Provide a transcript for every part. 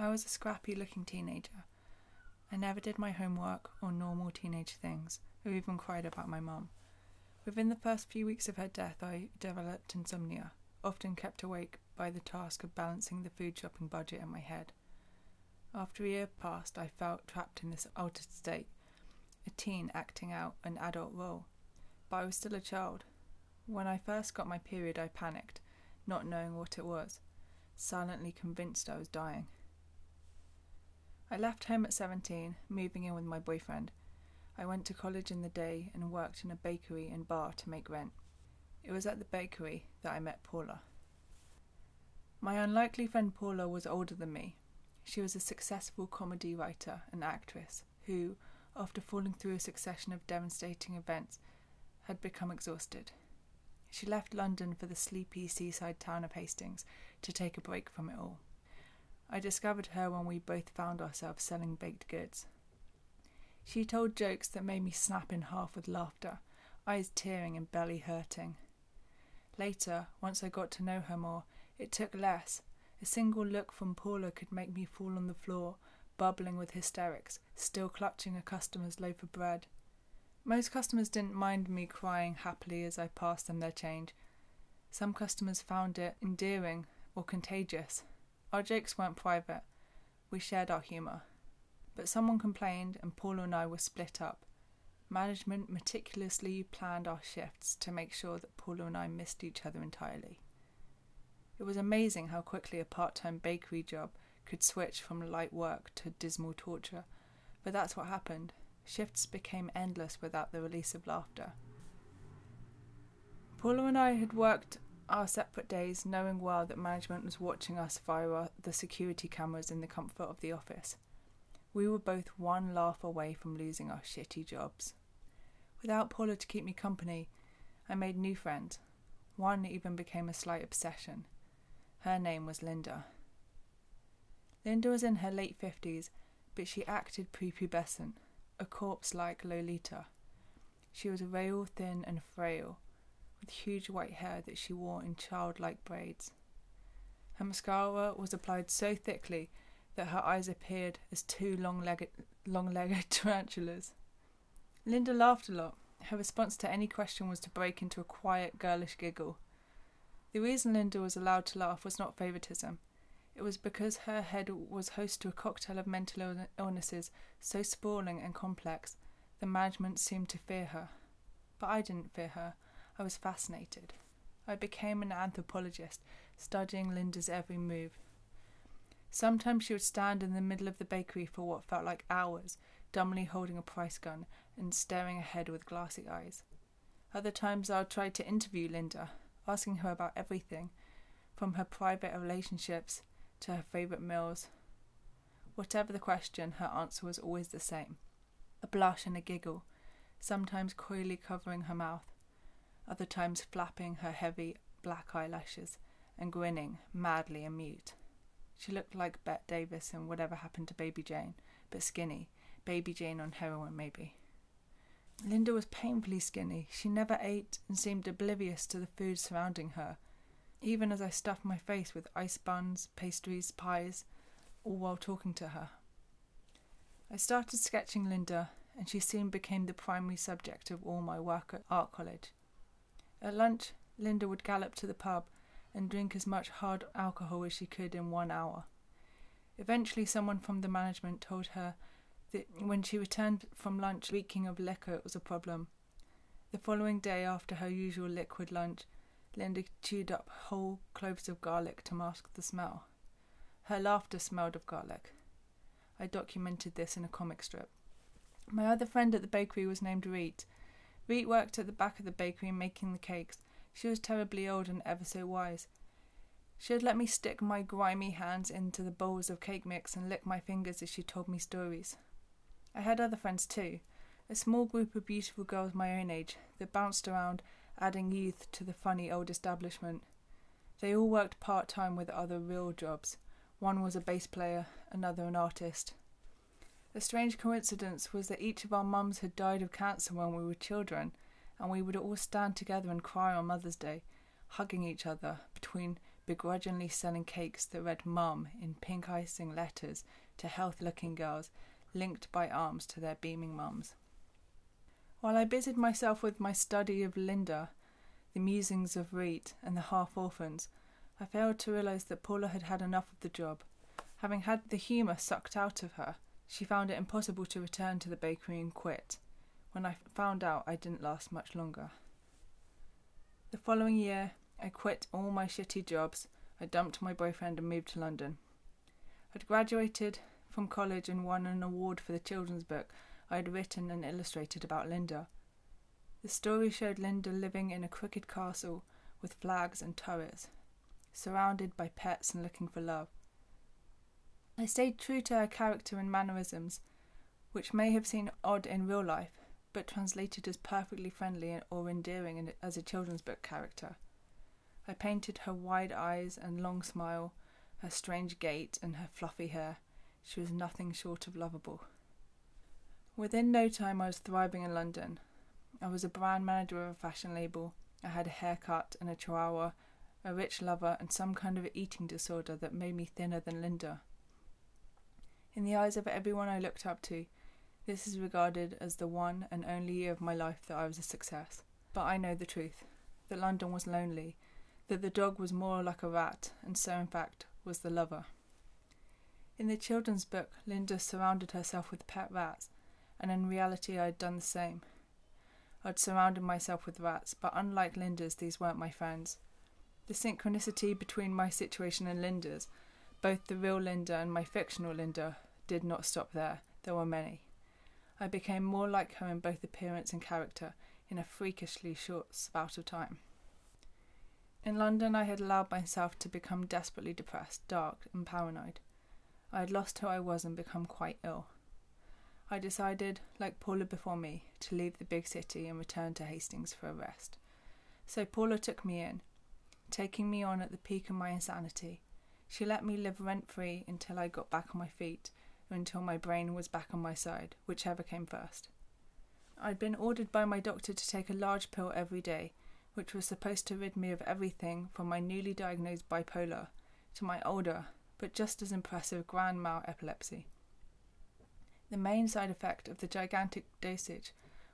I was a scrappy looking teenager. I never did my homework or normal teenage things, or even cried about my mum. Within the first few weeks of her death, I developed insomnia, often kept awake by the task of balancing the food shopping budget in my head. After a year passed, I felt trapped in this altered state, a teen acting out an adult role. But I was still a child. When I first got my period, I panicked, not knowing what it was, silently convinced I was dying. I left home at 17, moving in with my boyfriend. I went to college in the day and worked in a bakery and bar to make rent. It was at the bakery that I met Paula. My unlikely friend Paula was older than me. She was a successful comedy writer and actress who, after falling through a succession of devastating events, had become exhausted. She left London for the sleepy seaside town of Hastings to take a break from it all. I discovered her when we both found ourselves selling baked goods. She told jokes that made me snap in half with laughter, eyes tearing and belly hurting. Later, once I got to know her more, it took less. A single look from Paula could make me fall on the floor, bubbling with hysterics, still clutching a customer's loaf of bread. Most customers didn't mind me crying happily as I passed them their change. Some customers found it endearing or contagious. Our jokes weren't private, we shared our humour. But someone complained, and Paula and I were split up. Management meticulously planned our shifts to make sure that Paula and I missed each other entirely. It was amazing how quickly a part time bakery job could switch from light work to dismal torture, but that's what happened. Shifts became endless without the release of laughter. Paula and I had worked our separate days, knowing well that management was watching us via the security cameras in the comfort of the office. We were both one laugh away from losing our shitty jobs. Without Paula to keep me company, I made new friends. One even became a slight obsession. Her name was Linda. Linda was in her late fifties, but she acted prepubescent a corpse like Lolita. She was rail thin and frail, with huge white hair that she wore in childlike braids. Her mascara was applied so thickly that her eyes appeared as two long-legged, long-legged tarantulas. Linda laughed a lot. Her response to any question was to break into a quiet, girlish giggle. The reason Linda was allowed to laugh was not favoritism. It was because her head was host to a cocktail of mental illnesses so sprawling and complex, the management seemed to fear her. But I didn't fear her. I was fascinated. I became an anthropologist, studying Linda's every move. Sometimes she would stand in the middle of the bakery for what felt like hours, dumbly holding a price gun and staring ahead with glassy eyes. Other times I would try to interview Linda, asking her about everything, from her private relationships to her favourite meals. Whatever the question, her answer was always the same a blush and a giggle, sometimes coyly covering her mouth, other times flapping her heavy black eyelashes and grinning madly and mute. She looked like Bette Davis in Whatever Happened to Baby Jane, but skinny. Baby Jane on heroin, maybe. Linda was painfully skinny. She never ate and seemed oblivious to the food surrounding her even as I stuffed my face with ice buns, pastries, pies, all while talking to her. I started sketching Linda, and she soon became the primary subject of all my work at art college. At lunch, Linda would gallop to the pub and drink as much hard alcohol as she could in one hour. Eventually, someone from the management told her that when she returned from lunch reeking of liquor, it was a problem. The following day, after her usual liquid lunch, Linda chewed up whole cloves of garlic to mask the smell. Her laughter smelled of garlic. I documented this in a comic strip. My other friend at the bakery was named Reet. Reet worked at the back of the bakery making the cakes. She was terribly old and ever so wise. She had let me stick my grimy hands into the bowls of cake mix and lick my fingers as she told me stories. I had other friends too, a small group of beautiful girls my own age that bounced around adding youth to the funny old establishment. They all worked part time with other real jobs. One was a bass player, another an artist. A strange coincidence was that each of our mums had died of cancer when we were children, and we would all stand together and cry on Mother's Day, hugging each other between begrudgingly selling cakes that read Mum in pink icing letters to health looking girls linked by arms to their beaming mums. While I busied myself with my study of Linda, the musings of Reet, and the half orphans, I failed to realize that Paula had had enough of the job. Having had the humour sucked out of her, she found it impossible to return to the bakery and quit. When I found out, I didn't last much longer. The following year, I quit all my shitty jobs, I dumped my boyfriend and moved to London. I'd graduated from college and won an award for the children's book I had written and illustrated about Linda. The story showed Linda living in a crooked castle with flags and turrets, surrounded by pets and looking for love. I stayed true to her character and mannerisms, which may have seemed odd in real life, but translated as perfectly friendly or endearing as a children's book character. I painted her wide eyes and long smile, her strange gait, and her fluffy hair. She was nothing short of lovable. Within no time, I was thriving in London. I was a brand manager of a fashion label. I had a haircut and a chihuahua, a rich lover, and some kind of eating disorder that made me thinner than Linda. In the eyes of everyone I looked up to, this is regarded as the one and only year of my life that I was a success. But I know the truth that London was lonely, that the dog was more like a rat, and so, in fact, was the lover. In the children's book, Linda surrounded herself with pet rats, and in reality, I had done the same. I'd surrounded myself with rats, but unlike Linda's, these weren't my friends. The synchronicity between my situation and Linda's, both the real Linda and my fictional Linda, did not stop there. There were many. I became more like her in both appearance and character in a freakishly short spout of time. In London, I had allowed myself to become desperately depressed, dark, and paranoid. I had lost who I was and become quite ill. I decided, like Paula before me, to leave the big city and return to Hastings for a rest. So Paula took me in, taking me on at the peak of my insanity. She let me live rent free until I got back on my feet until my brain was back on my side, whichever came first. I'd been ordered by my doctor to take a large pill every day, which was supposed to rid me of everything from my newly diagnosed bipolar to my older, but just as impressive grand mal epilepsy. The main side effect of the gigantic dosage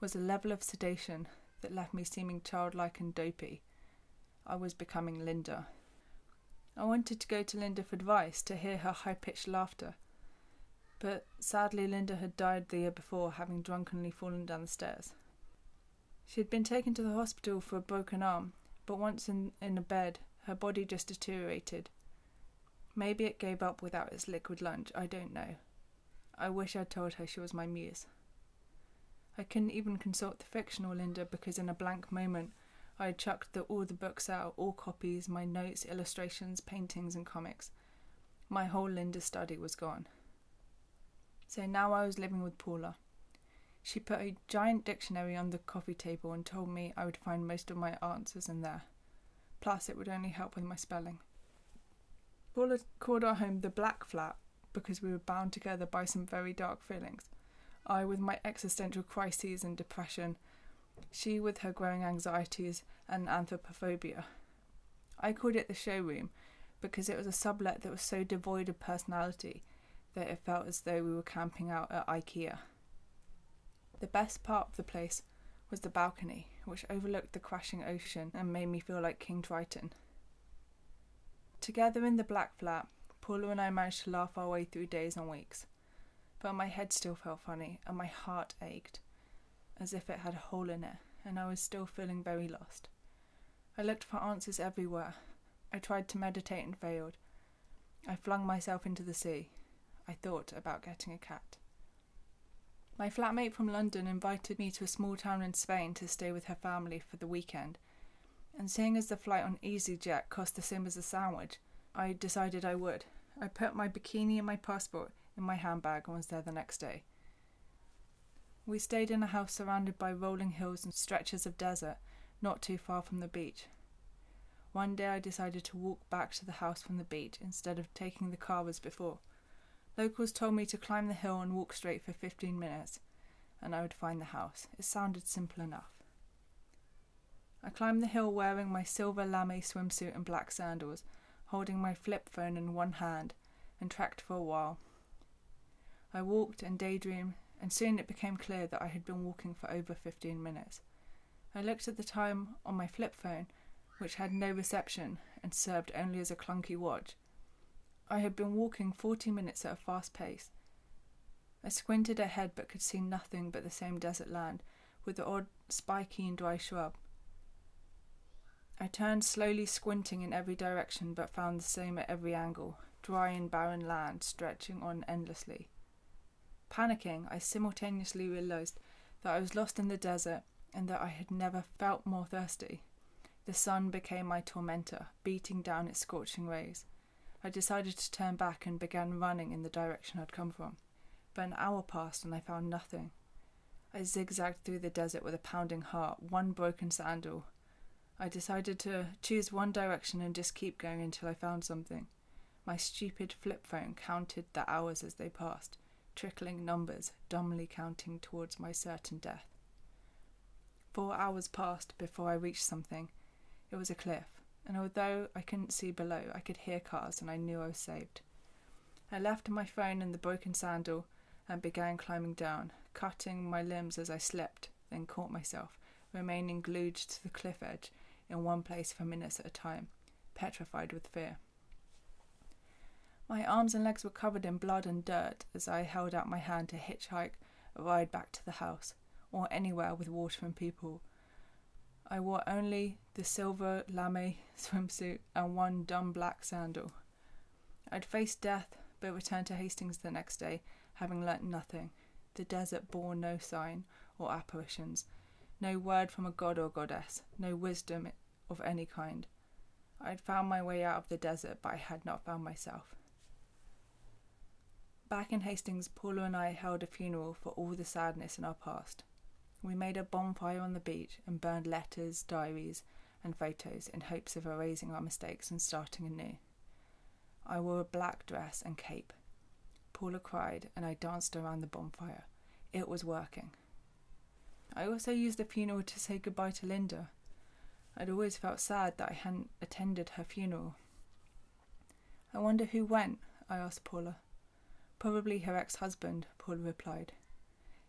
was a level of sedation that left me seeming childlike and dopey. I was becoming Linda. I wanted to go to Linda for advice, to hear her high pitched laughter, but sadly Linda had died the year before, having drunkenly fallen down the stairs. She had been taken to the hospital for a broken arm, but once in, in a bed, her body just deteriorated. Maybe it gave up without its liquid lunch, I don't know. I wish I'd told her she was my muse. I couldn't even consult the fictional Linda because in a blank moment I had chucked the, all the books out, all copies, my notes, illustrations, paintings, and comics. My whole Linda study was gone. So now I was living with Paula. She put a giant dictionary on the coffee table and told me I would find most of my answers in there. Plus, it would only help with my spelling. Paula called our home the Black Flat because we were bound together by some very dark feelings. I with my existential crises and depression, she with her growing anxieties and anthropophobia. I called it the showroom because it was a sublet that was so devoid of personality that it felt as though we were camping out at IKEA. The best part of the place was the balcony, which overlooked the crashing ocean and made me feel like King Triton. Together in the black flat, Paula and I managed to laugh our way through days and weeks, but my head still felt funny and my heart ached, as if it had a hole in it, and I was still feeling very lost. I looked for answers everywhere. I tried to meditate and failed. I flung myself into the sea, I thought about getting a cat. My flatmate from London invited me to a small town in Spain to stay with her family for the weekend, and seeing as the flight on EasyJet cost the same as a sandwich, I decided I would. I put my bikini and my passport in my handbag and was there the next day. We stayed in a house surrounded by rolling hills and stretches of desert, not too far from the beach. One day I decided to walk back to the house from the beach instead of taking the car as before. Locals told me to climb the hill and walk straight for 15 minutes, and I would find the house. It sounded simple enough. I climbed the hill wearing my silver lame swimsuit and black sandals. holding my flip phone in one hand, and tracked for a while. I walked and daydreamed, and soon it became clear that I had been walking for over 15 minutes. I looked at the time on my flip phone, which had no reception and served only as a clunky watch. I had been walking 40 minutes at a fast pace. I squinted ahead but could see nothing but the same desert land, with the odd spiky and dry shrub. I turned slowly, squinting in every direction, but found the same at every angle dry and barren land stretching on endlessly. Panicking, I simultaneously realized that I was lost in the desert and that I had never felt more thirsty. The sun became my tormentor, beating down its scorching rays. I decided to turn back and began running in the direction I'd come from. But an hour passed and I found nothing. I zigzagged through the desert with a pounding heart, one broken sandal. I decided to choose one direction and just keep going until I found something. My stupid flip phone counted the hours as they passed, trickling numbers, dumbly counting towards my certain death. Four hours passed before I reached something. It was a cliff, and although I couldn't see below, I could hear cars and I knew I was saved. I left my phone and the broken sandal and began climbing down, cutting my limbs as I slipped, then caught myself, remaining glued to the cliff edge in one place for minutes at a time, petrified with fear. My arms and legs were covered in blood and dirt as I held out my hand to hitchhike a ride back to the house, or anywhere with water and people. I wore only the silver lame swimsuit and one dumb black sandal. I'd faced death, but returned to Hastings the next day, having learnt nothing. The desert bore no sign or apparitions, no word from a god or goddess, no wisdom of any kind. I had found my way out of the desert, but I had not found myself. Back in Hastings, Paula and I held a funeral for all the sadness in our past. We made a bonfire on the beach and burned letters, diaries, and photos in hopes of erasing our mistakes and starting anew. I wore a black dress and cape. Paula cried, and I danced around the bonfire. It was working. I also used the funeral to say goodbye to Linda. I'd always felt sad that I hadn't attended her funeral. I wonder who went, I asked Paula. Probably her ex husband, Paula replied.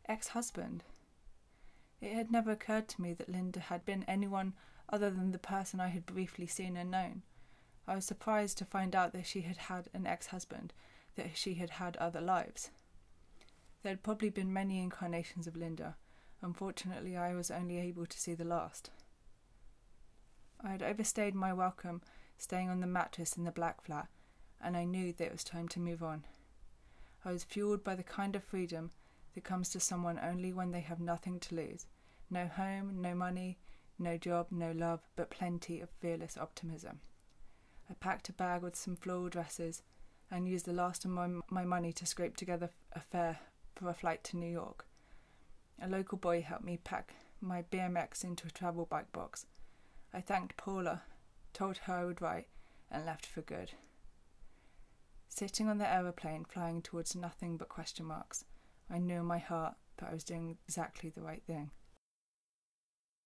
Ex husband? It had never occurred to me that Linda had been anyone other than the person I had briefly seen and known. I was surprised to find out that she had had an ex husband, that she had had other lives. There had probably been many incarnations of Linda. Unfortunately, I was only able to see the last. I had overstayed my welcome, staying on the mattress in the black flat, and I knew that it was time to move on. I was fueled by the kind of freedom that comes to someone only when they have nothing to lose no home, no money, no job, no love, but plenty of fearless optimism. I packed a bag with some floral dresses and used the last of my, my money to scrape together a fare for a flight to New York. A local boy helped me pack my BMX into a travel bike box. I thanked Paula, told her I would write, and left for good. Sitting on the aeroplane, flying towards nothing but question marks, I knew in my heart that I was doing exactly the right thing.